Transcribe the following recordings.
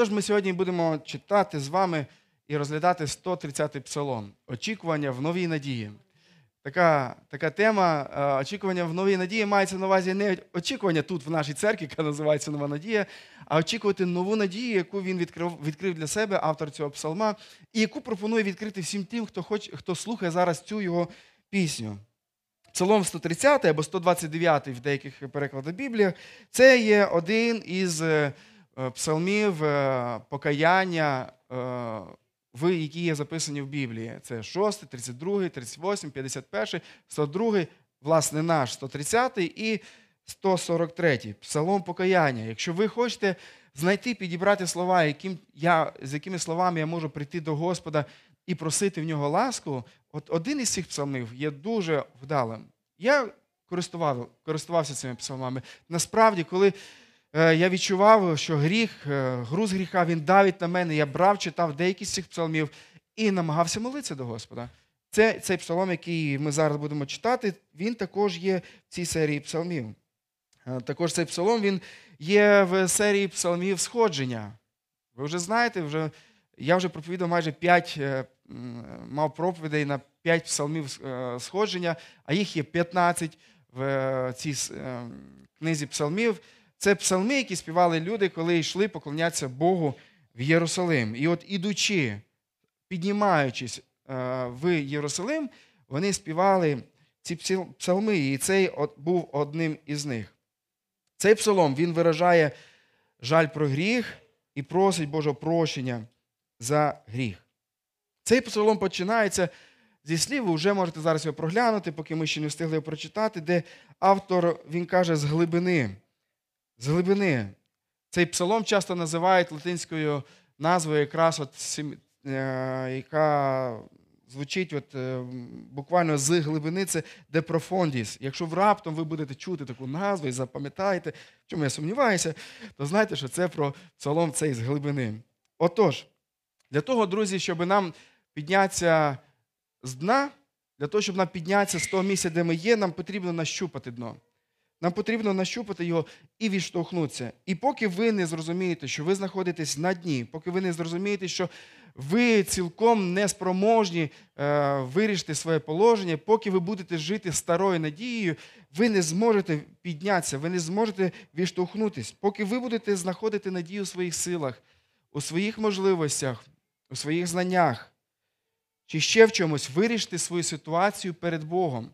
Тож ми сьогодні будемо читати з вами і розглядати 130-й псалом очікування в новій надії. Така така тема е, очікування в новій надії мається на увазі не очікування тут, в нашій церкві, яка називається Нова Надія, а очікувати нову надію, яку він відкрив відкрив для себе, автор цього псалма, і яку пропонує відкрити всім тим, хто хоч, хто слухає зараз цю його пісню. Псалом 130 або 129 в деяких перекладах Біблії, це є один із е, псалмів е, покаяння в які є записані в Біблії. Це 6, 32, 38, 51, 102, власне, наш 130 і 143. Псалом покаяння. Якщо ви хочете знайти, підібрати слова, яким я, з якими словами я можу прийти до Господа і просити в нього ласку, от один із цих псалмів є дуже вдалим. Я користував, користувався цими псалмами. Насправді, коли Е, я відчував, що гріх, е, груз гріха, він давить на мене. Я брав, читав деякі з цих псалмів і намагався молитися до Господа. Це, Цей псалом, який ми зараз будемо читати, він також є в цій серії псалмів. Е, також цей псалом він є в серії псалмів сходження. Ви вже знаєте, вже, я вже проповідав майже 5, мав проповідей на 5 псалмів сходження, а їх є 15 в цій книзі псалмів. Це псалми, які співали люди, коли йшли поклонятися Богу в Єрусалим. І от ідучи, піднімаючись е, в Єрусалим, вони співали ці псалми, і цей був одним із них. Цей псалом він виражає жаль про гріх і просить Божого прощення за гріх. Цей псалом починається зі слів, ви вже можете зараз його проглянути, поки ми ще не встигли його прочитати, де автор він каже з глибини з глибини. Цей псалом часто називають латинською назвою якраз от, е, яка звучить от, е, буквально з глибини, це de profundis. Якщо раптом ви будете чути таку назву і запам'ятаєте, в чому я сумніваюся, то знайте, що це про псалом цей з глибини. Отож, для того, друзі, щоб нам піднятися з дна, для того, щоб нам піднятися з того місця, де ми є, нам потрібно нащупати дно. Нам потрібно нащупати його і відштовхнутися. І поки ви не зрозумієте, що ви знаходитесь на дні, поки ви не зрозумієте, що ви цілком не спроможні е, вирішити своє положення, поки ви будете жити старою надією, ви не зможете піднятися, ви не зможете відштовхнутися. Поки ви будете знаходити надію у своїх силах, у своїх можливостях, у своїх знаннях, чи ще в чомусь вирішити свою ситуацію перед Богом,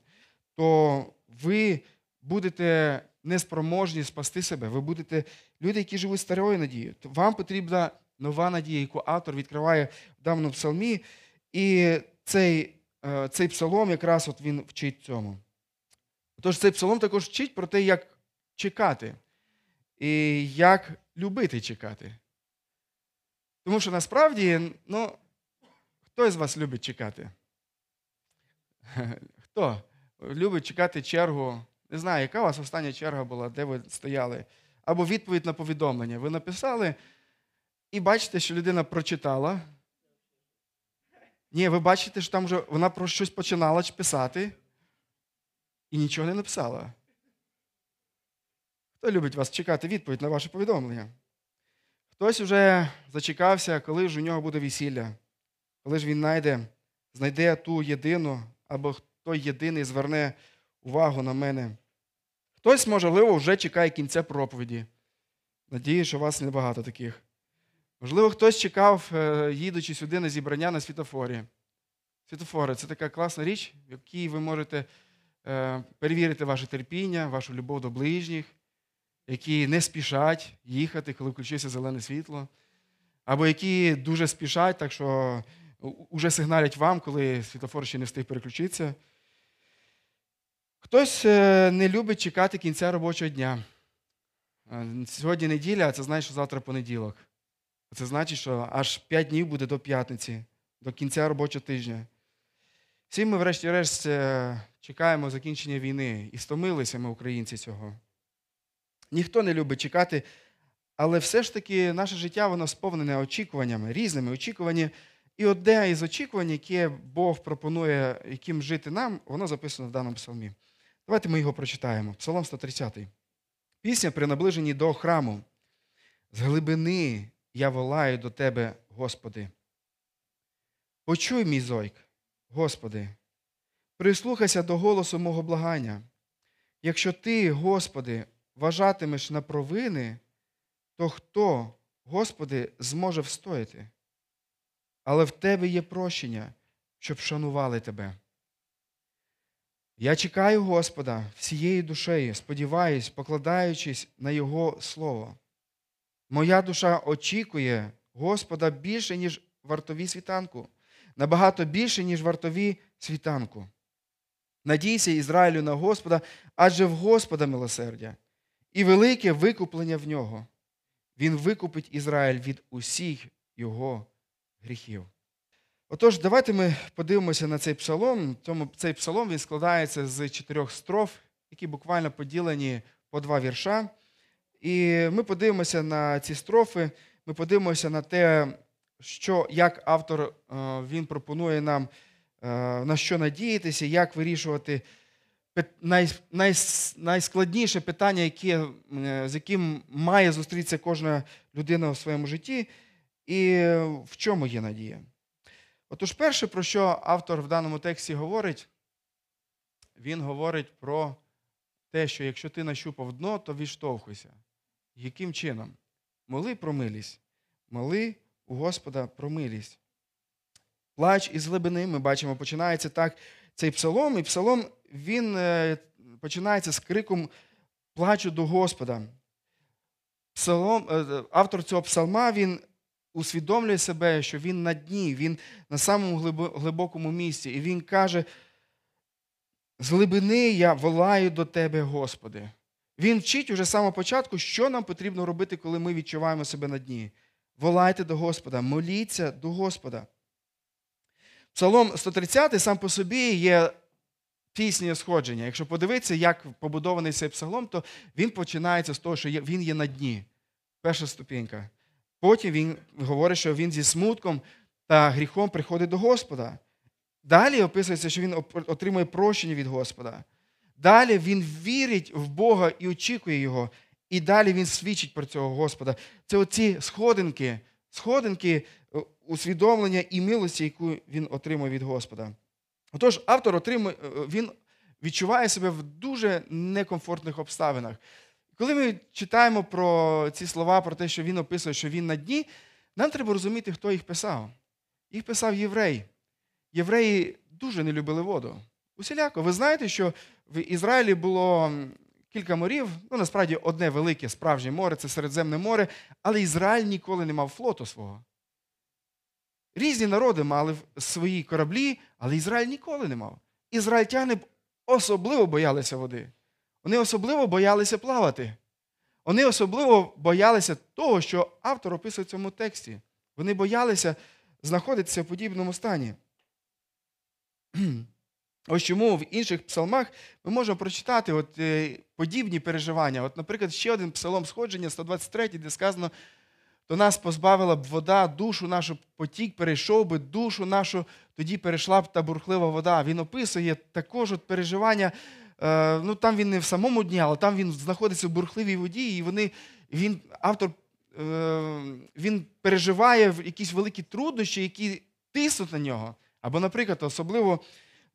то ви будете неспроможні спасти себе, ви будете люди, які живуть старою надією. Вам потрібна нова надія, яку автор відкриває в даному псалмі. І цей е, цей псалом якраз от він вчить цьому. Тож цей псалом також вчить про те, як чекати, і як любити чекати. Тому що насправді, ну, хто із вас любить чекати? Хто любить чекати чергу не знаю, яка у вас остання черга була, де ви стояли. Або відповідь на повідомлення. Ви написали і бачите, що людина прочитала. Ні, ви бачите, що там вже вона про щось починала писати і нічого не написала. Хто любить вас чекати відповідь на ваше повідомлення? Хтось вже зачекався, коли ж у нього буде весілля, коли ж він знайде, знайде ту єдину, або той єдиний зверне увагу на мене. Хтось, можливо, вже чекає кінця проповіді. Надію, що вас небагато таких. Можливо, хтось чекав, е, їдучи сюди на зібрання на світофорі. Світофори це така класна річ, в якій ви можете е, перевірити ваше терпіння, вашу любов до ближніх, які не спішать їхати, коли включиться зелене світло, або які дуже спішать, так що вже сигналять вам, коли світофор ще не встиг переключитися. Хтось е, не любить чекати кінця робочого дня. Е, сьогодні неділя, а це значить, що завтра понеділок. Це значить, що аж 5 днів буде до п'ятниці, до кінця робочого тижня. Всі ми, врешті-решт, е, чекаємо закінчення війни і стомилися ми, українці, цього. Ніхто не любить чекати, але все ж таки наше життя воно сповнене очікуваннями, різними очікуваннями. І одне із очікувань, яке Бог пропонує, яким жити нам, воно записано в даному псалмі. Давайте ми його прочитаємо. Псалом 130. Пісня при наближенні до храму. З глибини я волаю до Тебе, Господи. Почуй мій зойк, Господи, прислухайся до голосу мого благання. Якщо Ти, Господи, вважатимеш на провини, то хто, Господи, зможе встояти? Але в Тебе є прощення, щоб шанували Тебе. Я чекаю Господа всією душею, сподіваюсь, покладаючись на Його Слово. Моя душа очікує Господа більше, ніж вартові світанку, набагато більше, ніж вартові світанку. Надійся Ізраїлю на Господа, адже в Господа милосердя, і велике викуплення в нього. Він викупить Ізраїль від усіх його гріхів. Отож, давайте ми подивимося на цей псалом. Тому цей псалом він складається з чотирьох строф, які буквально поділені по два вірша. І ми подивимося на ці строфи, ми подивимося на те, що, як автор е, він пропонує нам е, на що надіятися, як вирішувати най, най, найскладніше питання, яке, е, з яким має зустрітися кожна людина у своєму житті, і в чому є надія. Отож, перше, про що автор в даному тексті говорить, він говорить про те, що якщо ти нащупав дно, то відштовхуйся. Яким чином? Моли про милість. Моли у Господа про милість. Плач із глибини, ми бачимо, починається так цей псалом, і псалом він е, починається з криком плачу до Господа. Псалом, е, автор цього псалма він усвідомлює себе, що він на дні, він на самому глибокому місці. І він каже: з глибини я волаю до Тебе, Господи. Він вчить уже з самого початку, що нам потрібно робити, коли ми відчуваємо себе на дні. Волайте до Господа, моліться до Господа. Псалом 130 сам по собі є піснею сходження. Якщо подивитися, як побудований цей псалом, то він починається з того, що він є на дні. Перша ступінька. Потім він говорить, що він зі смутком та гріхом приходить до Господа. Далі описується, що він отримує прощення від Господа. Далі він вірить в Бога і очікує Його. І далі він свідчить про цього Господа. Це оці сходинки, сходинки е, усвідомлення і милості, яку він отримує від Господа. Отож, автор отримує, е, він відчуває себе в дуже некомфортних обставинах. Коли ми читаємо про ці слова, про те, що він описує, що він на дні, нам треба розуміти, хто їх писав. Їх писав єврей. Євреї дуже не любили воду. Усіляко. Ви знаєте, що в Ізраїлі було кілька морів, ну насправді одне велике справжнє море це Середземне море, але Ізраїль ніколи не мав флоту свого. Різні народи мали свої кораблі, але Ізраїль ніколи не мав. Ізраїльтяни особливо боялися води. Вони особливо боялися плавати. Вони особливо боялися того, що автор описує в цьому тексті. Вони боялися знаходитися в подібному стані. Ось чому в інших псалмах ми можемо прочитати от, е, подібні переживання. От, наприклад, ще один псалом сходження, 123, де сказано, то нас позбавила б вода, душу нашу потік перейшов би, душу нашу тоді перейшла б та бурхлива вода. Він описує також от переживання. Е, ну там він не в самому дні, але там він знаходиться в бурхливій воді, і вони, він, автор е, він переживає якісь великі труднощі, які тиснуть на нього. Або, наприклад, особливо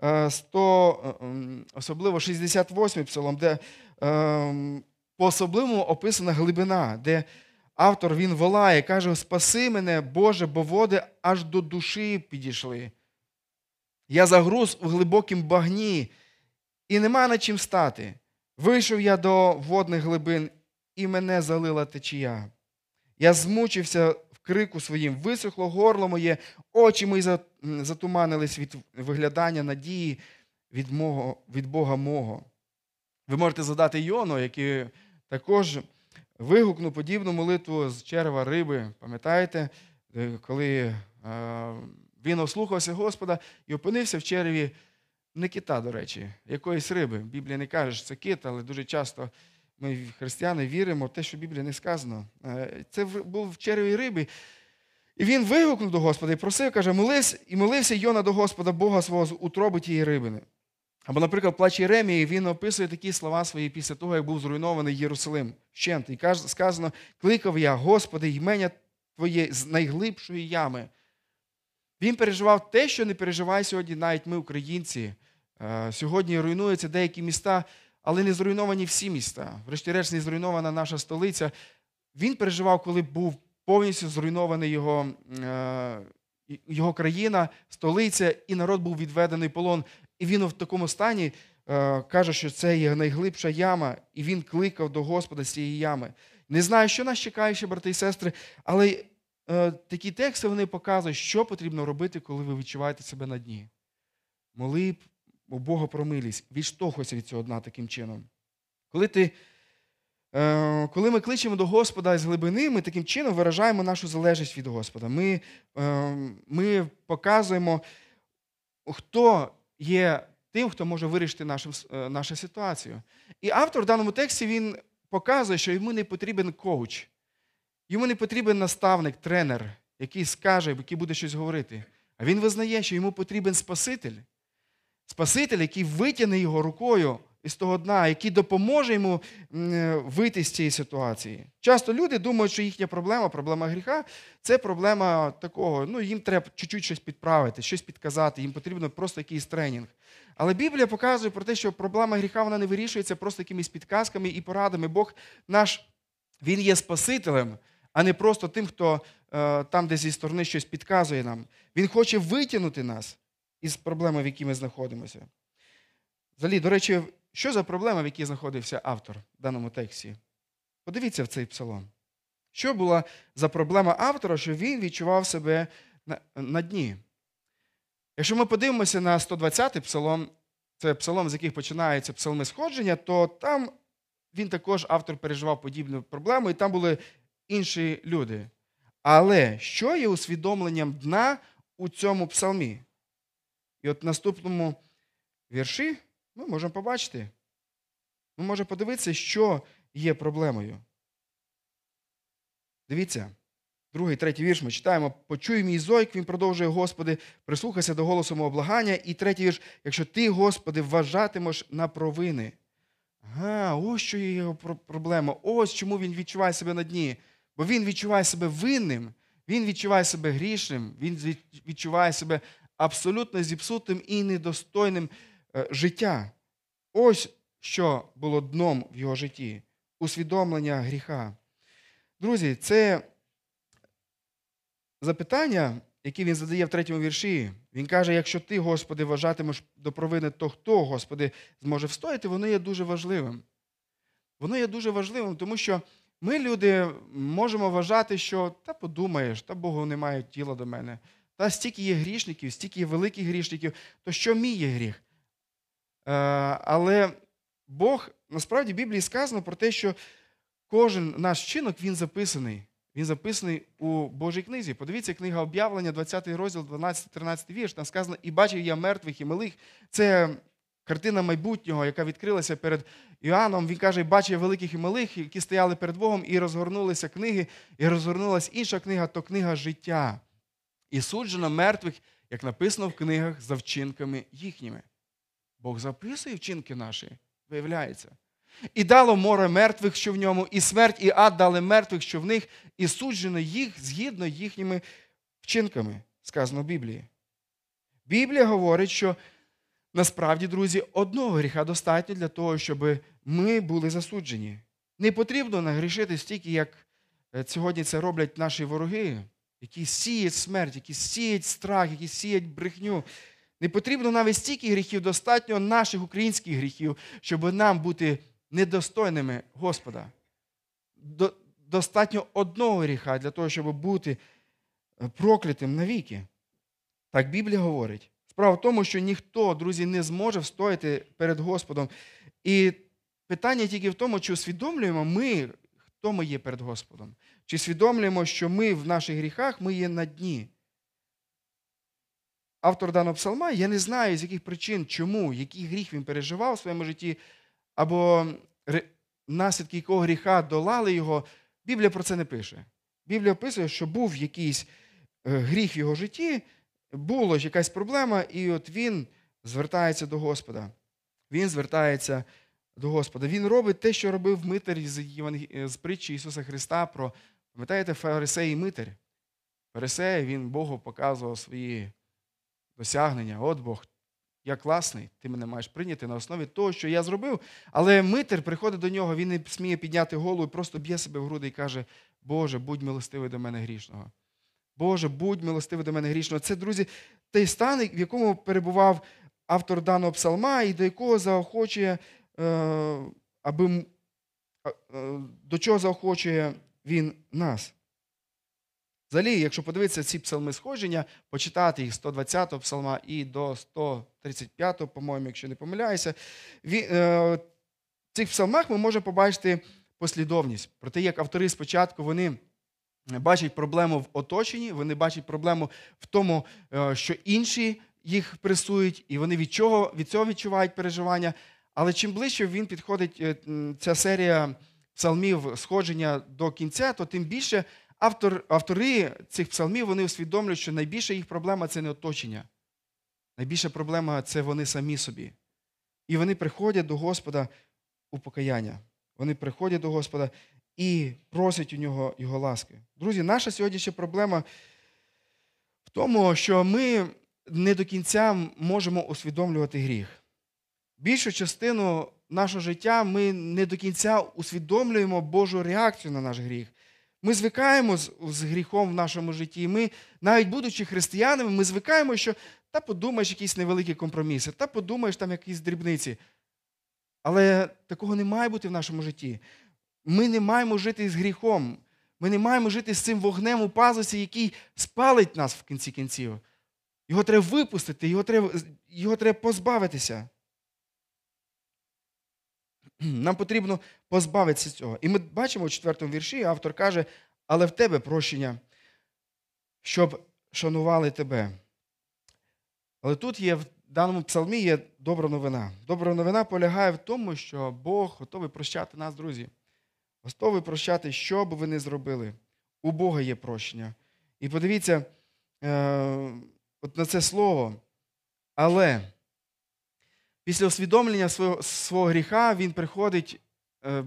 е, 100, е, м, особливо 68 псалом, де е, по-особливому описана глибина, де автор він волає, каже: Спаси мене, Боже, бо води аж до душі підійшли. Я загруз у глибокім багні, і нема на чим стати. Вийшов я до водних глибин, і мене залила течія. Я змучився в крику своїм, висохло горло моє, очі мої затуманились від виглядання надії від, мого, від Бога мого. Ви можете задати Йону, який також вигукнув подібну молитву з черва риби. Пам'ятаєте, Е, коли е, він ослухався Господа і опинився в черві не кита, до речі, якоїсь риби. Біблія не каже, що це кит, але дуже часто ми, християни, віримо в те, що в Біблії не сказано. Е, Це був в черві риби. І він вигукнув до Господа і просив, каже, молився, і молився Йона до Господа Бога свого з утроби тієї рибини. Або, наприклад, плач Єремії, він описує такі слова свої після того, як був зруйнований Єрусалим. Вщент. І сказано: кликав я, Господи, ймення твоє з найглибшої ями. Він переживав те, що не переживає сьогодні навіть ми, українці. Е, Сьогодні руйнуються деякі міста, але не зруйновані всі міста. Врешті-решт, не зруйнована наша столиця. Він переживав, коли був повністю зруйнований його, е, його країна, столиця, і народ був відведений полон. І він в такому стані е, каже, що це є найглибша яма, і він кликав до Господа з цієї ями. Не знаю, що нас чекає ще, брати і сестри, але такі тексти вони показують, що потрібно робити, коли ви відчуваєте себе на дні. Моли у Бога про милість, відштовхуйся від цього дна таким чином. Коли ти Е, Коли ми кличемо до Господа з глибини, ми таким чином виражаємо нашу залежність від Господа. Ми, е, ми показуємо, хто є тим, хто може вирішити нашу, е, нашу ситуацію. І автор в даному тексті він показує, що йому не потрібен коуч, йому не потрібен наставник, тренер, який скаже, який буде щось говорити. А він визнає, що йому потрібен Спаситель. Спаситель, який витягне його рукою із того дна, який допоможе йому вийти з цієї ситуації. Часто люди думають, що їхня проблема, проблема гріха це проблема такого, ну їм треба чуть-чуть щось підправити, щось підказати, їм потрібно просто якийсь тренінг. Але Біблія показує про те, що проблема гріха вона не вирішується просто якимись підказками і порадами. Бог наш, Він є Спасителем, а не просто тим, хто е, там десь зі сторони щось підказує нам. Він хоче витягнути нас із проблеми, в якій ми знаходимося. Взагалі, до речі, що за проблема, в якій знаходився автор в даному тексті? Подивіться в цей псалом. Що була за проблема автора, що він відчував себе на, дні? Якщо ми подивимося на 120-й псалом, це псалом, з яких починаються псалми сходження, то там він також автор переживав подібну проблему, і там були інші люди. Але що є усвідомленням дна у цьому псалмі? І от в наступному вірші ми можемо побачити. Ми можемо подивитися, що є проблемою. Дивіться, другий, третій вірш ми читаємо: Почуй мій зойк, він продовжує, Господи, прислухайся до голосу мого благання. І третій вірш, якщо ти, Господи, вважатимеш на провини. Ага, ось що є його проблема. Ось чому він відчуває себе на дні. Бо він відчуває себе винним, він відчуває себе грішним, він відчуває себе абсолютно зіпсутим і недостойним Е, життя. Ось що було дном в його житті усвідомлення гріха. Друзі, це запитання, яке він задає в третьому вірші. Він каже: якщо ти, Господи, вважатимеш до провини, то хто, Господи, зможе встояти, воно є дуже важливим. Воно є дуже важливим, тому що ми, люди, можемо вважати, що та подумаєш, та Богу немає тіла до мене. Та стільки є грішників, стільки є великих грішників, то що мій є гріх? Е, але Бог, насправді в Біблії сказано про те, що кожен наш вчинок він записаний. Він записаний у Божій книзі. Подивіться, книга об'явлення, 20 розділ, 12-13 вірш. Там сказано, і бачив я мертвих і малих. Це картина майбутнього, яка відкрилася перед Іоанном. Він каже, бачив великих і малих, які стояли перед Богом, і розгорнулися книги, і розгорнулася інша книга то книга життя. І суджено мертвих, як написано в книгах, за вчинками їхніми. Бог записує вчинки наші, виявляється. І дало море мертвих, що в ньому, і смерть, і ад дали мертвих, що в них, і суджено їх згідно їхніми вчинками, сказано в Біблії. Біблія говорить, що насправді, друзі, одного гріха достатньо для того, щоб ми були засуджені. Не потрібно нагрішити стільки, як е, сьогодні це роблять наші вороги, які сіють смерть, які сіють страх, які сіють брехню. Не потрібно навіть стільки гріхів, достатньо наших українських гріхів, щоб нам бути недостойними Господа. Достатньо одного гріха для того, щоб бути е, проклятим навіки. Так Біблія говорить. Справа в тому, що ніхто, друзі, не зможе встояти перед Господом. І питання тільки в тому, чи усвідомлюємо ми, хто ми є перед Господом. Чи усвідомлюємо, що ми в наших гріхах ми є на дні автор даного псалма, я не знаю, з яких причин, чому, який гріх він переживав у своєму житті, або наслідки якого гріха долали його. Біблія про це не пише. Біблія описує, що був якийсь е, гріх в його житті, була ж якась проблема, і от він звертається до Господа. Він звертається до Господа. Він робить те, що робив Митер з, з притчі Ісуса Христа про, пам'ятаєте, фарисей і Митер. Фарисей, він Богу показував свої досягнення. От Бог, я класний, ти мене маєш прийняти на основі того, що я зробив. Але митер приходить до нього, він не сміє підняти голову, просто б'є себе в груди і каже: Боже, будь милостивий до мене грішного. Боже, будь милостивий до мене грішного. Це, друзі, той стан, в якому перебував автор даного псалма, і до якого заохочує, е, аби е, до чого заохочує він нас. Взагалі, якщо подивитися ці псалми сходження, почитати їх з 120-го псалма і до 135-го, по-моєму, якщо не помиляюся, е, в цих псалмах ми можемо побачити послідовність про те, як автори спочатку вони бачать проблему в оточенні, вони бачать проблему в тому, е, що інші їх пресують, і вони від, чого, від цього відчувають переживання. Але чим ближче він підходить, е, ця серія псалмів сходження до кінця, то тим більше автор, автори цих псалмів вони усвідомлюють, що найбільша їх проблема це не оточення. Найбільша проблема це вони самі собі. І вони приходять до Господа у покаяння. Вони приходять до Господа і просять у нього його ласки. Друзі, наша сьогоднішня проблема в тому, що ми не до кінця можемо усвідомлювати гріх. Більшу частину нашого життя ми не до кінця усвідомлюємо Божу реакцію на наш гріх. Ми звикаємо з, з гріхом в нашому житті. Ми, навіть будучи християнами, ми звикаємо, що та подумаєш якісь невеликі компроміси, та подумаєш там якісь дрібниці. Але такого не має бути в нашому житті. Ми не маємо жити з гріхом. Ми не маємо жити з цим вогнем у пазусі, який спалить нас в кінці кінців. Його треба випустити, його треба, його треба позбавитися. Нам потрібно позбавитися цього. І ми бачимо у четвертому вірші, автор каже, але в тебе прощення, щоб шанували тебе. Але тут є в даному псалмі є добра новина. Добра новина полягає в тому, що Бог готовий прощати нас, друзі. Готовий прощати, що б ви не зробили. У Бога є прощення. І подивіться е, от на це слово. Але після усвідомлення свого, свого гріха він приходить е,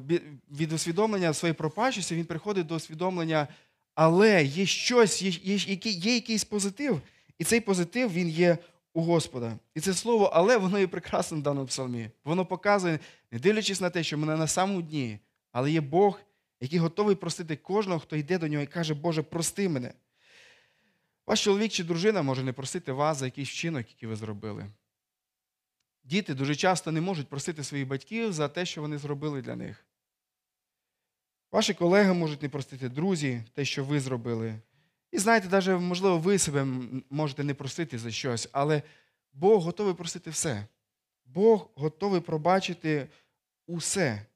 від усвідомлення своєї пропащості, він приходить до усвідомлення, але є щось, є, є, є якийсь позитив, і цей позитив він є у Господа. І це слово, але воно є прекрасним в даному псалмі. Воно показує, не дивлячись на те, що ми не на самому дні, але є Бог, який готовий простити кожного, хто йде до нього і каже, Боже, прости мене. Ваш чоловік чи дружина може не простити вас за якийсь вчинок, який ви зробили. Діти дуже часто не можуть простити своїх батьків за те, що вони зробили для них. Ваші колеги можуть не простити друзі те, що ви зробили. І знаєте, навіть, можливо, ви себе можете не простити за щось, але Бог готовий простити все. Бог готовий пробачити усе.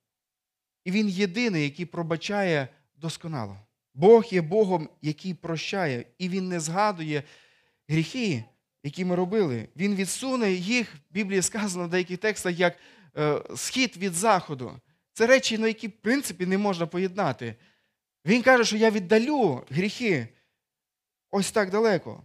І Він єдиний, який пробачає досконало. Бог є Богом, який прощає, і Він не згадує гріхи, які ми робили. Він відсуне їх, в Біблії сказано в деяких текстах, як е, схід від заходу. Це речі, ну, які, в принципі, не можна поєднати. Він каже, що я віддалю гріхи ось так далеко.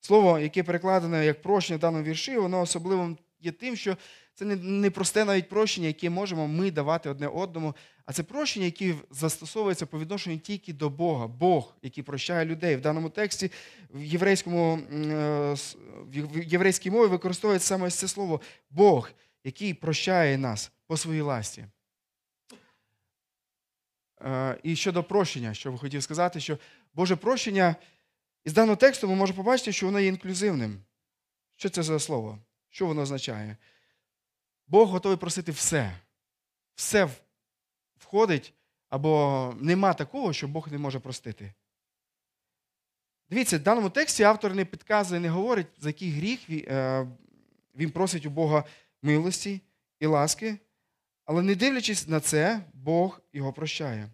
Слово, яке перекладене як прощення в даному вірші, воно особливим є тим, що це не, просте навіть прощення, яке можемо ми давати одне одному, а це прощення, яке застосовується по відношенню тільки до Бога. Бог, який прощає людей. В даному тексті в єврейському е, в єврейській мові використовується саме це слово Бог, який прощає нас по своїй ласті. Е, І щодо прощення, що би хотів сказати, що Боже прощення із даного тексту ми можемо побачити, що воно є інклюзивним. Що це за слово? Що воно означає? Бог готовий просити все. Все входить, або нема такого, що Бог не може простити. Дивіться, в даному тексті автор не підказує, не говорить, за який гріх е, він просить у Бога милості і ласки, але не дивлячись на це, Бог його прощає.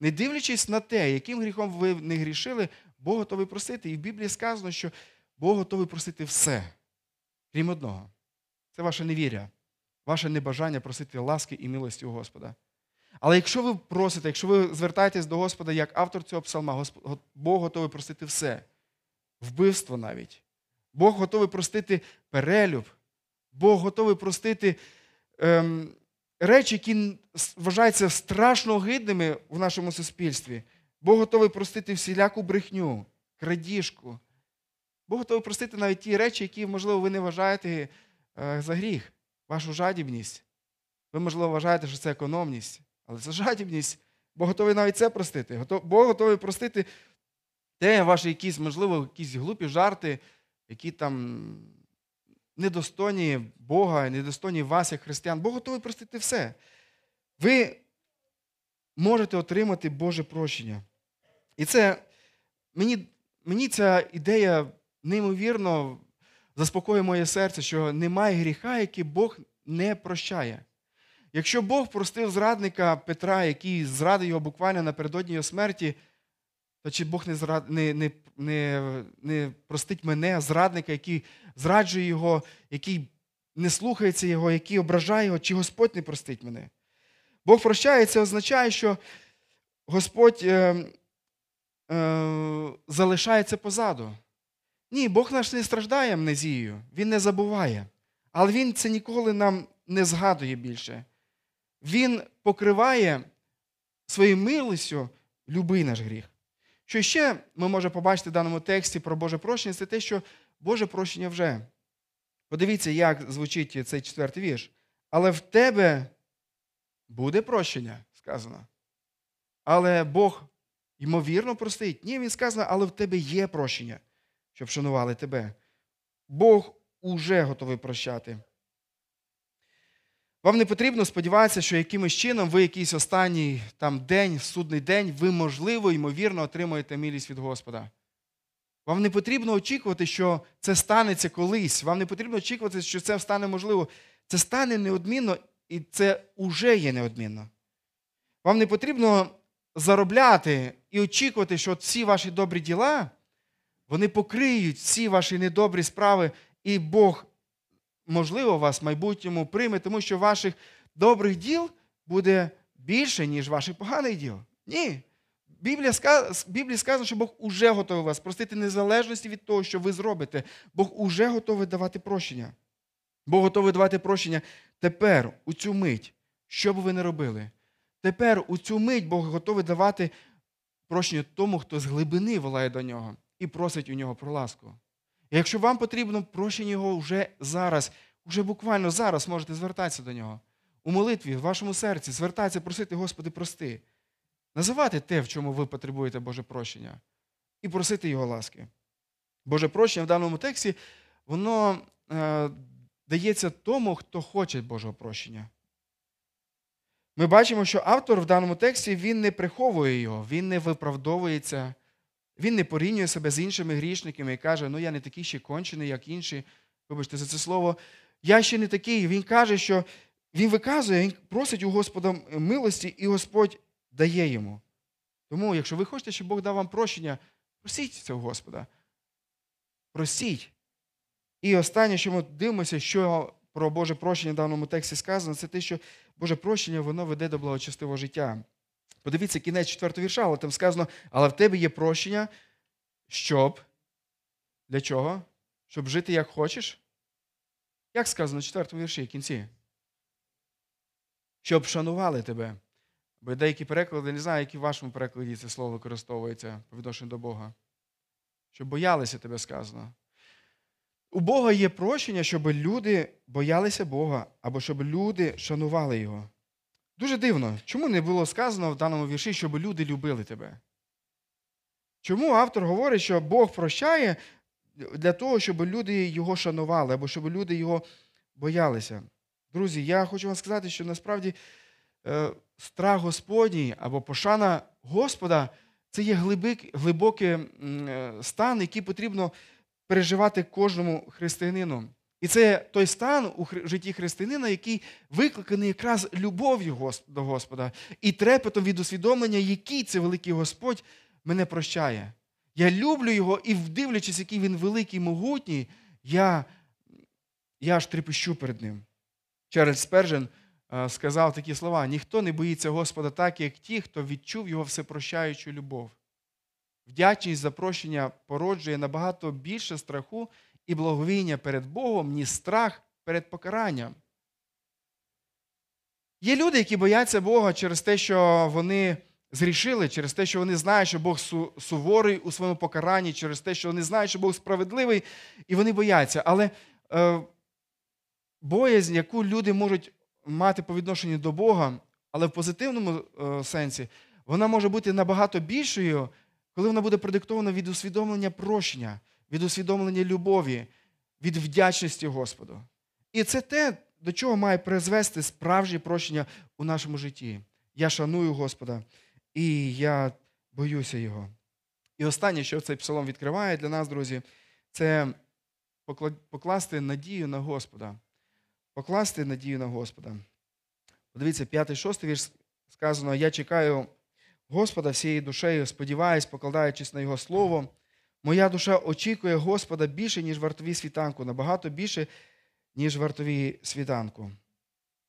Не дивлячись на те, яким гріхом ви не грішили, Бог готовий простити. І в Біблії сказано, що Бог готовий простити все, крім одного. Це ваше невір'я, ваше небажання просити ласки і милості у Господа. Але якщо ви просите, якщо ви звертаєтесь до Господа як автор цього псалма, Бог готовий простити все, вбивство навіть. Бог готовий простити перелюб, Бог готовий простити ем, речі, які вважаються страшно огидними в нашому суспільстві. Бог готовий простити всіляку брехню, крадіжку. Бог готовий простити навіть ті речі, які, можливо, ви не вважаєте е, за гріх, вашу жадібність. Ви, можливо, вважаєте, що це економність, але це жадібність. Бог готовий навіть це простити. Бог готовий простити те, ваші якісь, можливо, якісь глупі жарти, які там недостойні Бога, недостойні вас, як християн. Бог готовий простити все. Ви можете отримати Боже прощення. І це мені, мені ця ідея неймовірно заспокоює моє серце, що немає гріха, який Бог не прощає. Якщо Бог простив зрадника Петра, який зрадив його буквально напередодні його смерті, то чи Бог не, зрад... не, не, не, не простить мене, зрадника, який зраджує його, який не слухається його, який ображає його, чи Господь не простить мене? Бог прощає, це означає, що Господь е, е, залишається позаду. Ні, Бог наш не страждає амнезією, Він не забуває. Але Він це ніколи нам не згадує більше. Він покриває своєю милістю любий наш гріх. Що ще ми можемо побачити в даному тексті про Боже прощення, це те, що Боже прощення вже. Подивіться, як звучить цей четвертий вірш. Але в тебе буде прощення, сказано. Але Бог, ймовірно, простить. Ні, він сказано, але в тебе є прощення, щоб шанували тебе. Бог уже готовий прощати. Вам не потрібно сподіватися, що якимось чином ви якийсь останній там день, судний день, ви, можливо, ймовірно, отримаєте милість від Господа. Вам не потрібно очікувати, що це станеться колись. Вам не потрібно очікувати, що це стане можливо. Це стане неодмінно, і це вже є неодмінно. Вам не потрібно заробляти і очікувати, що всі ваші добрі діла, вони покриють всі ваші недобрі справи, і Бог можливо, вас в майбутньому прийме, тому що ваших добрих діл буде більше, ніж ваших поганих діл. Ні. Біблія сказано, що Бог уже готовий вас простити незалежності від того, що ви зробите. Бог уже готовий давати прощення. Бог готовий давати прощення тепер, у цю мить, що б ви не робили. Тепер, у цю мить, Бог готовий давати прощення тому, хто з глибини волає до нього і просить у нього про ласку. І якщо вам потрібно прощення його вже зараз, вже буквально зараз можете звертатися до нього. У молитві, в вашому серці, звертатися, просити, Господи, прости. Називати те, в чому ви потребуєте Боже прощення, і просити Його ласки. Боже прощення в даному тексті, воно е, дається тому, хто хоче Божого прощення. Ми бачимо, що автор в даному тексті він не приховує його, він не виправдовується, він не порівнює себе з іншими грішниками і каже, ну я не такий ще кончений, як інші. Вибачте за це слово. Я ще не такий. Він каже, що він виказує, він просить у Господа милості, і Господь дає йому. Тому, якщо ви хочете, щоб Бог дав вам прощення, просіть цього Господа. Просіть. І останнє, що ми дивимося, що про Боже прощення в даному тексті сказано, це те, що Боже прощення воно веде до благочестивого життя. Подивіться кінець четвертого вірша, але там сказано, але в тебе є прощення, щоб. Для чого? Щоб жити як хочеш? Як сказано в четвертому вірші в кінці? Щоб шанували тебе. Бо деякі переклади, не знаю, які в вашому перекладі це слово використовується по відношенню до Бога. Щоб боялися тебе сказано. У Бога є прощення, щоб люди боялися Бога, або щоб люди шанували Його. Дуже дивно, чому не було сказано в даному вірші, щоб люди любили тебе? Чому автор говорить, що Бог прощає для того, щоб люди його шанували, або щоб люди його боялися? Друзі, я хочу вам сказати, що насправді е, страх Господній або пошана Господа це є глибокий е, стан, який потрібно переживати кожному християнину. І це той стан у житті християнина, який викликаний якраз любов'ю до Господа і трепетом від усвідомлення, який це великий Господь мене прощає. Я люблю його і, вдивлячись, який він великий, могутній, я, я аж трепещу перед ним. Чарльз Спержен е, сказав такі слова: ніхто не боїться Господа так, як ті, хто відчув його всепрощаючу любов. Вдячність за прощення породжує набагато більше страху і благовіння перед Богом, ніж страх перед покаранням. Є люди, які бояться Бога через те, що вони зрішили, через те, що вони знають, що Бог суворий у своєму покаранні, через те, що вони знають, що Бог справедливий, і вони бояться. Але е, боязнь, яку люди можуть мати по відношенню до Бога, але в позитивному е, сенсі, вона може бути набагато більшою, коли вона буде продиктована від усвідомлення прощення, від усвідомлення любові, від вдячності Господу. І це те, до чого має призвести справжнє прощення у нашому житті. Я шаную Господа, і я боюся Його. І останнє, що цей псалом відкриває для нас, друзі, це покласти надію на Господа. Покласти надію на Господа. Подивіться, 5-6 вірш сказано: Я чекаю Господа всією душею, сподіваюсь, покладаючись на Його слово. Моя душа очікує Господа більше, ніж вартові світанку, набагато більше, ніж вартові світанку.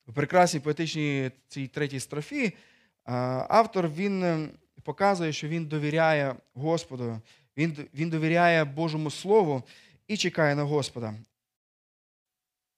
У прекрасній поетичній цій третій строфі автор він е, показує, що він довіряє Господу, він, він довіряє Божому Слову і чекає на Господа.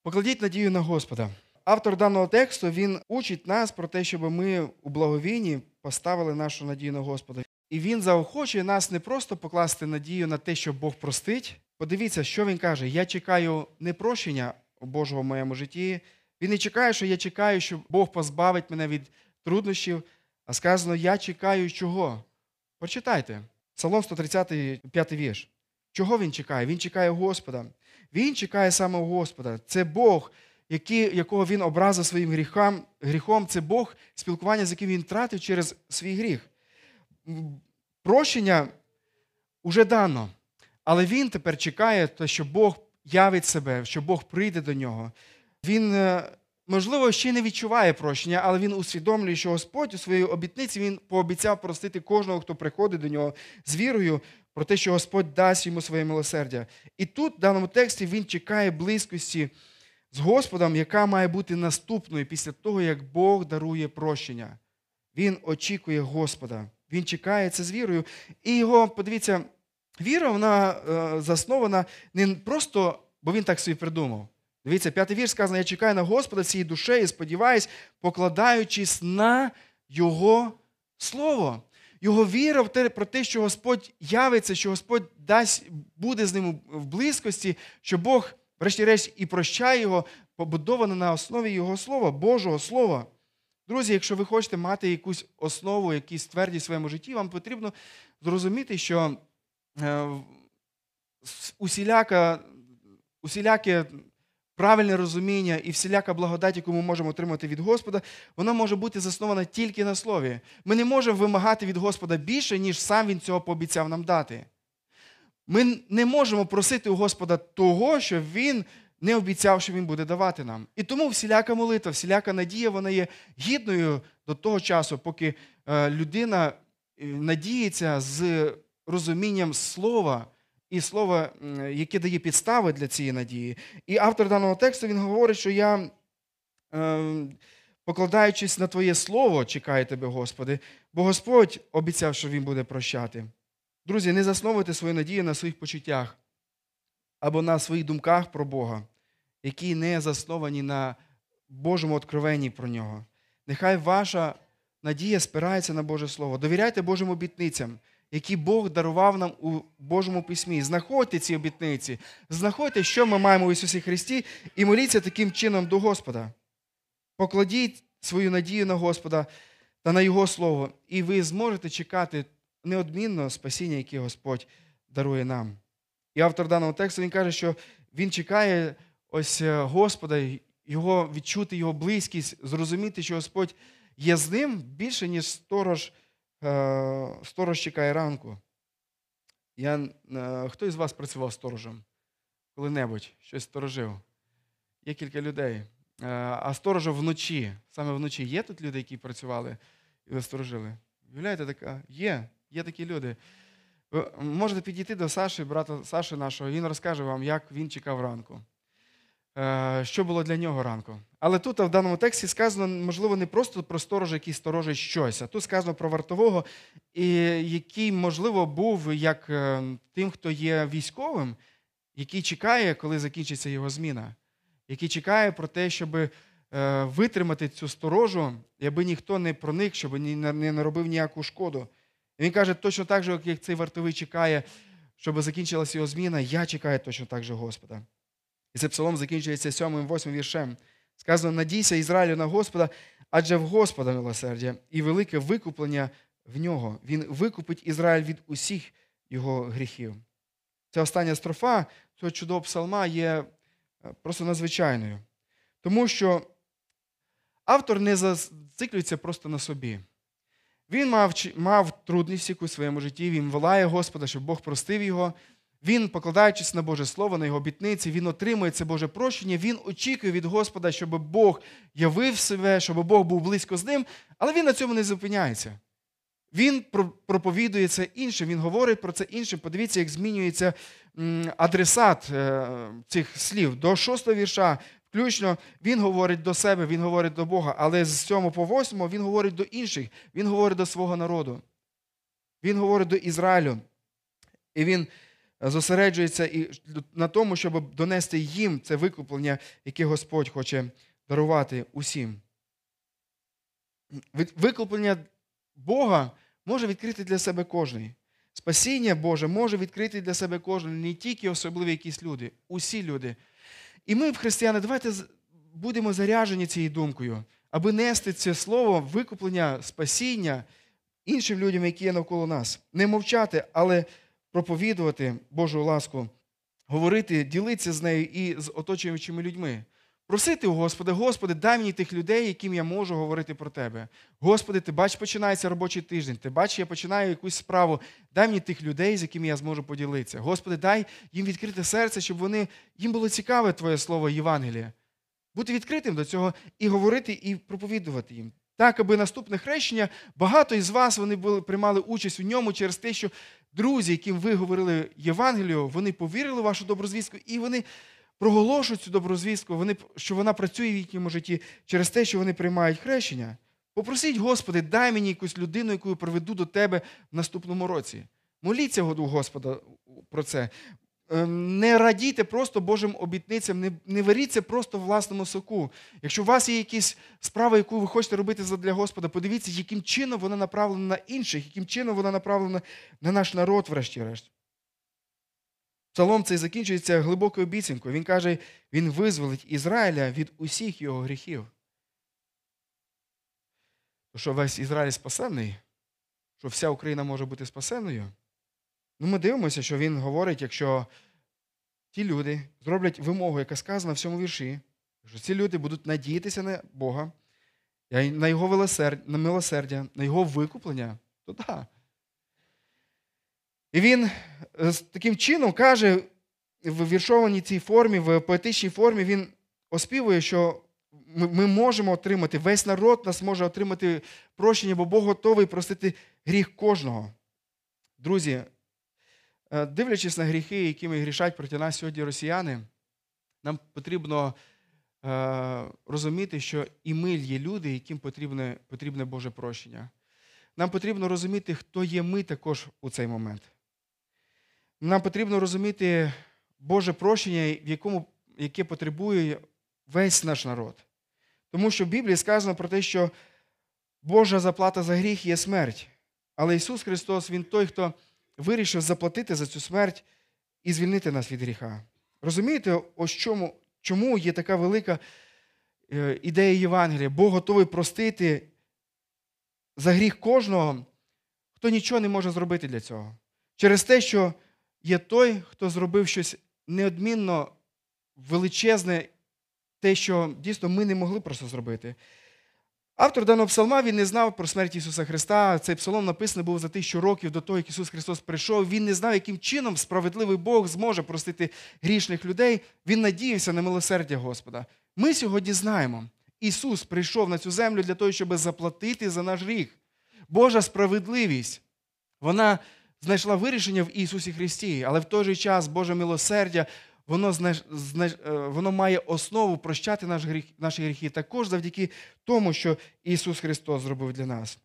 Покладіть надію на Господа. Автор даного тексту він учить нас про те, щоб ми у благовінні поставили нашу надію на Господа. І він заохочує нас не просто покласти надію на те, що Бог простить. Подивіться, що він каже: Я чекаю не прощення Божого в моєму житті. Він не чекає, що я чекаю, що Бог позбавить мене від труднощів, а сказано, я чекаю чого? Прочитайте. Псалом 130, 5 вірш. Чого він чекає? Він чекає Господа. Він чекає саме Господа. Це Бог, який, якого він образив своїм гріхам, гріхом. Це Бог, спілкування, з яким він тратив через свій гріх. Прощення уже дано. Але він тепер чекає, що Бог явить себе, що Бог прийде до нього. Він, е, можливо, ще не відчуває прощення, але він усвідомлює, що Господь у своїй обітниці він пообіцяв простити кожного, хто приходить до нього з вірою про те, що Господь дасть йому своє милосердя. І тут, в даному тексті, він чекає близькості з Господом, яка має бути наступною після того, як Бог дарує прощення. Він очікує Господа. Він чекає це з вірою. І його, подивіться, віра, вона е, заснована не просто, бо він так собі придумав. Дивіться, п'ятий вірш сказано: я чекаю на Господа всією душею, сподіваюсь, покладаючись на Його Слово. Його віра в те, про те, що Господь явиться, що Господь дасть, буде з ним в близькості, що Бог, врешті-решт, і прощає його, побудована на основі Його Слова, Божого Слова. Друзі, якщо ви хочете мати якусь основу, якісь твердість в своєму житті, вам потрібно зрозуміти, що е, усіляка, усіляке правильне розуміння і всіляка благодать, яку ми можемо отримати від Господа, вона може бути заснована тільки на слові. Ми не можемо вимагати від Господа більше, ніж сам Він цього пообіцяв нам дати. Ми не можемо просити у Господа того, що Він не обіцяв, що Він буде давати нам. І тому всіляка молитва, всіляка надія, вона є гідною до того часу, поки е, людина е, надіється з розумінням слова і слова, яке дає підстави для цієї надії. І автор даного тексту він говорить, що я, е, покладаючись на Твоє слово, чекаю тебе, Господи, бо Господь обіцяв, що Він буде прощати. Друзі, не засновуйте свою надію на своїх почуттях або на своїх думках про Бога, які не засновані на Божому откровенні про нього. Нехай ваша надія спирається на Боже Слово. Довіряйте Божим обітницям, які Бог дарував нам у Божому письмі. Знаходьте ці обітниці, знаходьте, що ми маємо в Ісусі Христі, і моліться таким чином до Господа. Покладіть свою надію на Господа та на Його Слово, і ви зможете чекати неодмінно спасіння, яке Господь дарує нам. І автор даного тексту він каже, що він чекає ось е, Господа, його відчути його близькість, зрозуміти, що Господь є з ним більше, ніж сторож, е, сторож чекає ранку. Я, е, хто із вас працював сторожем? Коли-небудь щось сторожив? Є кілька людей. А сторожа вночі, саме вночі, є тут люди, які працювали і сторожили? Уявляєте, така? Є, є такі люди. Ви можете підійти до Саші, брата Саші нашого, він розкаже вам, як він чекав ранку. Е, Що було для нього ранку. Але тут в даному тексті сказано, можливо, не просто про сторожа, який сторожить щось, а тут сказано про вартового, який, можливо, був як е, тим, хто є військовим, який чекає, коли закінчиться його зміна, який чекає про те, щоб е, витримати цю сторожу, аби ніхто не проник, щоб не наробив ніяку шкоду. І він каже, точно так же, як цей вартовий чекає, щоб закінчилася його зміна, я чекаю точно так же Господа. І цей псалом закінчується сьомим, восьмим віршем. Сказано: надійся Ізраїлю на Господа, адже в Господа милосердя і велике викуплення в нього. Він викупить Ізраїль від усіх його гріхів. Ця остання строфа цього чудового псалма є е, просто надзвичайною. Тому що автор не зациклюється просто на собі. Він мав, мав трудності у своєму житті, він волає Господа, щоб Бог простив його. Він, покладаючись на Боже Слово, на його обітниці, він отримує це Боже прощення, він очікує від Господа, щоб Бог явив себе, щоб Бог був близько з ним, але він на цьому не зупиняється. Він проповідує це іншим, він говорить про це іншим. Подивіться, як змінюється адресат е, цих слів. До шостого вірша, включно, він говорить до себе, він говорить до Бога, але з 7 по 8 він говорить до інших, він говорить до свого народу. Він говорить до Ізраїлю. І він зосереджується і на тому, щоб донести їм це викуплення, яке Господь хоче дарувати усім. Викуплення Бога може відкрити для себе кожний. Спасіння Боже може відкрити для себе кожен, не тільки особливі якісь люди, усі люди. І ми, християни, давайте будемо заряжені цією думкою, аби нести це слово викуплення, спасіння іншим людям, які є навколо нас. Не мовчати, але проповідувати Божу ласку, говорити, ділитися з нею і з оточуючими людьми. Просити у Господа, Господи, дай мені тих людей, яким я можу говорити про Тебе. Господи, ти бач, починається робочий тиждень. Ти бачиш, я починаю якусь справу. Дай мені тих людей, з якими я зможу поділитися. Господи, дай їм відкрити серце, щоб вони їм було цікаве Твоє слово Євангелія. Бути відкритим до цього і говорити, і проповідувати їм. Так, аби наступне хрещення, багато із вас вони були, приймали участь у ньому через те, що друзі, яким ви говорили Євангелію, вони повірили в вашу доброзвістку, і вони проголошують цю доброзвістку, вони, що вона працює в їхньому житті через те, що вони приймають хрещення. Попросіть, Господи, дай мені якусь людину, яку я приведу до Тебе в наступному році. Моліться у Господа про це. Ем, Не радійте просто Божим обітницям, не, не варіться просто власному соку. Якщо у вас є якісь справи, яку ви хочете робити для Господа, подивіться, яким чином вона направлена на інших, яким чином вона направлена на наш народ, врешті-решт. Псалом цей закінчується глибокою обіцянкою. Він каже, він визволить Ізраїля від усіх його гріхів. Що весь Ізраїль спасений, що вся Україна може бути спасеною. Ну, ми дивимося, що він говорить, якщо ті люди зроблять вимогу, яка сказана в цьому вірші, що ці люди будуть надіятися на Бога, на Його милосердя, на Його викуплення, то так. І він е, таким чином каже в віршованій цій формі, в поетичній формі, він оспівує, що ми можемо отримати, весь народ нас може отримати прощення, бо Бог готовий простити гріх кожного. Друзі, е, дивлячись на гріхи, якими грішать проти нас сьогодні росіяни, нам потрібно е, розуміти, що і ми є люди, яким потрібне, потрібне Боже прощення. Нам потрібно розуміти, хто є ми також у цей момент. Нам потрібно розуміти Боже прощення, в якому, яке потребує весь наш народ. Тому що в Біблії сказано про те, що Божа заплата за гріх є смерть. Але Ісус Христос, Він той, хто вирішив заплатити за цю смерть і звільнити нас від гріха. Розумієте, ось чому, чому є така велика е, ідея Євангелія? Бог готовий простити за гріх кожного, хто нічого не може зробити для цього. Через те, що є той, хто зробив щось неодмінно величезне, те, що дійсно ми не могли просто зробити. Автор даного псалма він не знав про смерть Ісуса Христа. Цей псалом написаний був за тисячу років до того, як Ісус Христос прийшов. Він не знав, яким чином справедливий Бог зможе простити грішних людей. Він надіявся на милосердя Господа. Ми сьогодні знаємо, Ісус прийшов на цю землю для того, щоб заплатити за наш гріх. Божа справедливість, вона знайшла вирішення в Ісусі Христі, але в той же час Боже милосердя, воно, е, воно має основу прощати наші гріхи також завдяки тому, що Ісус Христос зробив для нас.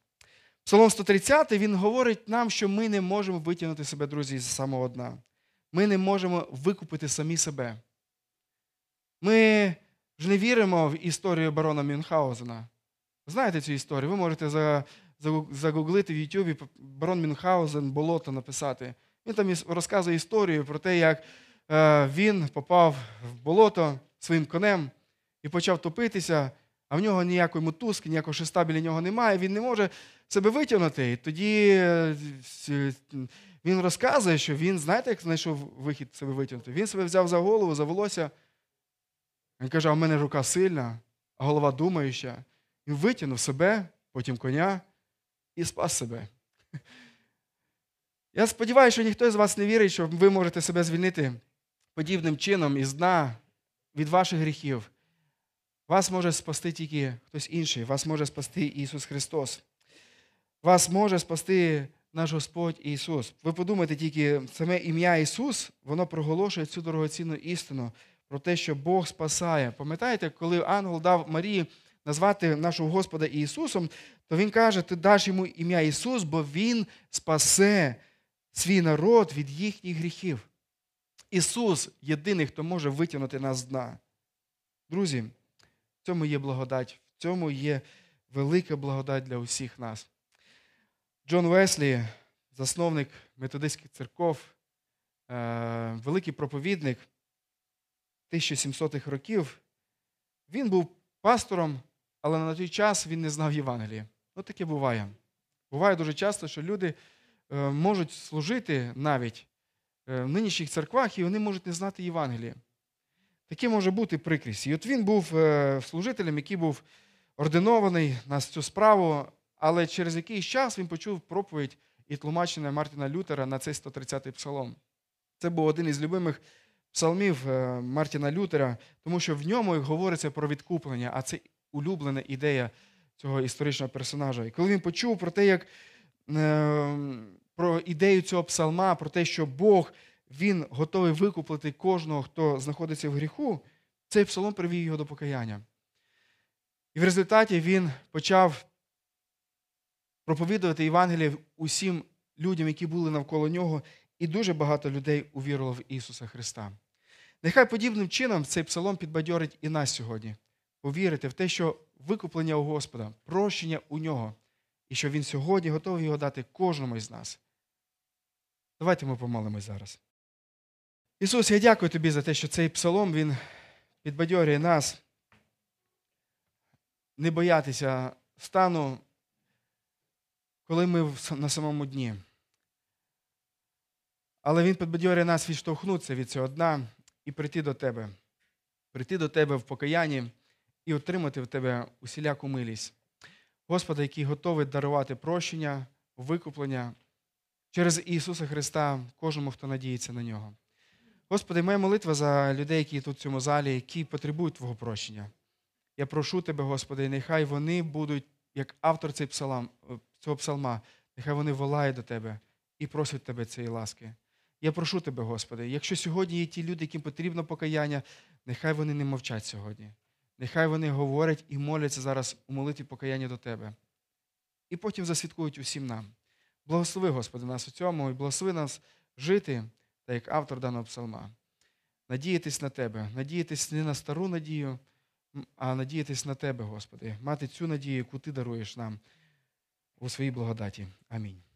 Псалом 130 він говорить нам, що ми не можемо витягнути себе, друзі, з самого дна. Ми не можемо викупити самі себе. Ми вже не віримо в історію барона Мюнхгаузена. Знаєте цю історію? Ви можете за- загуглити в Ютубі барон Мюнхгаузен, болото написати. Він там розказує історію про те, як е, він попав в болото своїм конем і почав топитися, а в нього ніякої мотузки, ніякого шеста біля нього немає, він не може себе витягнути. І тоді е, він розказує, що він, знаєте, як знайшов вихід себе витягнути? Він себе взяв за голову, за волосся. Він каже, а в мене рука сильна, а голова думаюча. Він витягнув себе, потім коня і спас себе. Я сподіваюся, що ніхто з вас не вірить, що ви можете себе звільнити подібним чином із дна від ваших гріхів. Вас може спасти тільки хтось інший, вас може спасти Ісус Христос. Вас може спасти наш Господь Ісус. Ви подумайте тільки, саме ім'я Ісус, воно проголошує цю дорогоцінну істину про те, що Бог спасає. Пам'ятаєте, коли ангел дав Марії назвати нашого Господа Ісусом, то Він каже, ти даш йому ім'я Ісус, бо Він спасе свій народ від їхніх гріхів. Ісус єдиний, хто може витягнути нас з дна. Друзі, в цьому є благодать, в цьому є велика благодать для усіх нас. Джон Веслі, засновник методистських церков, е, великий проповідник 1700-х років, він був пастором, але на той час він не знав Євангелія. Ну, таке буває. Буває дуже часто, що люди е, можуть служити навіть е, в нинішніх церквах, і вони можуть не знати Євангелія. Таке може бути прикрість. І от він був е, служителем, який був ординований на цю справу, але через якийсь час він почув проповідь і тлумачення Мартина Лютера на цей 130-й псалом. Це був один із любимих псалмів Мартіна Лютера, тому що в ньому говориться про відкуплення, а це улюблена ідея цього історичного персонажа. І коли він почув про те, як е, про ідею цього псалма, про те, що Бог він готовий викуплити кожного, хто знаходиться в гріху, цей псалом привів його до покаяння. І в результаті він почав проповідувати Євангеліє усім людям, які були навколо нього, і дуже багато людей увірувало в Ісуса Христа. Нехай подібним чином цей псалом підбадьорить і нас сьогодні повірити в те, що викуплення у Господа, прощення у нього, і що Він сьогодні готовий його дати кожному із нас. Давайте ми помолимось зараз. Ісус, я дякую тобі за те, що цей псалом він підбадьорює нас не боятися стану, коли ми на самому дні. Але він підбадьорює нас відштовхнутися від цього дна і прийти до тебе, прийти до тебе в покаянні і отримати в тебе усіляку милість. Господа, який готовий дарувати прощення, викуплення через Ісуса Христа кожному, хто надіється на нього. Господи, моя молитва за людей, які тут в цьому залі, які потребують Твого прощення. Я прошу Тебе, Господи, нехай вони будуть, як автор цього псалма, нехай вони волають до Тебе і просять Тебе цієї ласки. Я прошу Тебе, Господи, якщо сьогодні є ті люди, яким потрібно покаяння, нехай вони не мовчать сьогодні. Нехай вони говорять і моляться зараз у молитві покаяння до Тебе. І потім засвідкують усім нам. Благослови, Господи, нас у цьому і благослови нас жити, так як автор даного псалма. Надіятись на Тебе, надіятись не на стару надію, а надіятись на Тебе, Господи, мати цю надію, яку Ти даруєш нам у своїй благодаті. Амінь.